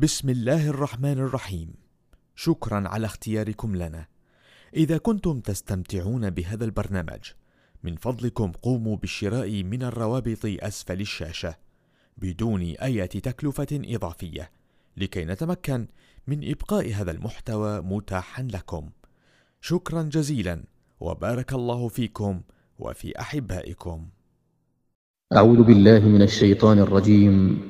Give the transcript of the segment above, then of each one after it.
بسم الله الرحمن الرحيم. شكرا على اختياركم لنا. إذا كنتم تستمتعون بهذا البرنامج من فضلكم قوموا بالشراء من الروابط أسفل الشاشة بدون أي تكلفة إضافية لكي نتمكن من إبقاء هذا المحتوى متاحا لكم. شكرا جزيلا وبارك الله فيكم وفي أحبائكم. أعوذ بالله من الشيطان الرجيم.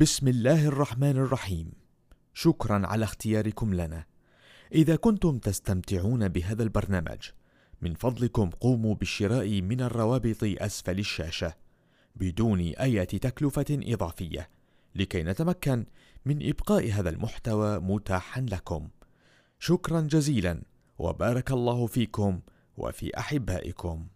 بسم الله الرحمن الرحيم. شكرا على اختياركم لنا. إذا كنتم تستمتعون بهذا البرنامج من فضلكم قوموا بالشراء من الروابط أسفل الشاشة بدون أي تكلفة إضافية لكي نتمكن من إبقاء هذا المحتوى متاحا لكم. شكرا جزيلا وبارك الله فيكم وفي أحبائكم.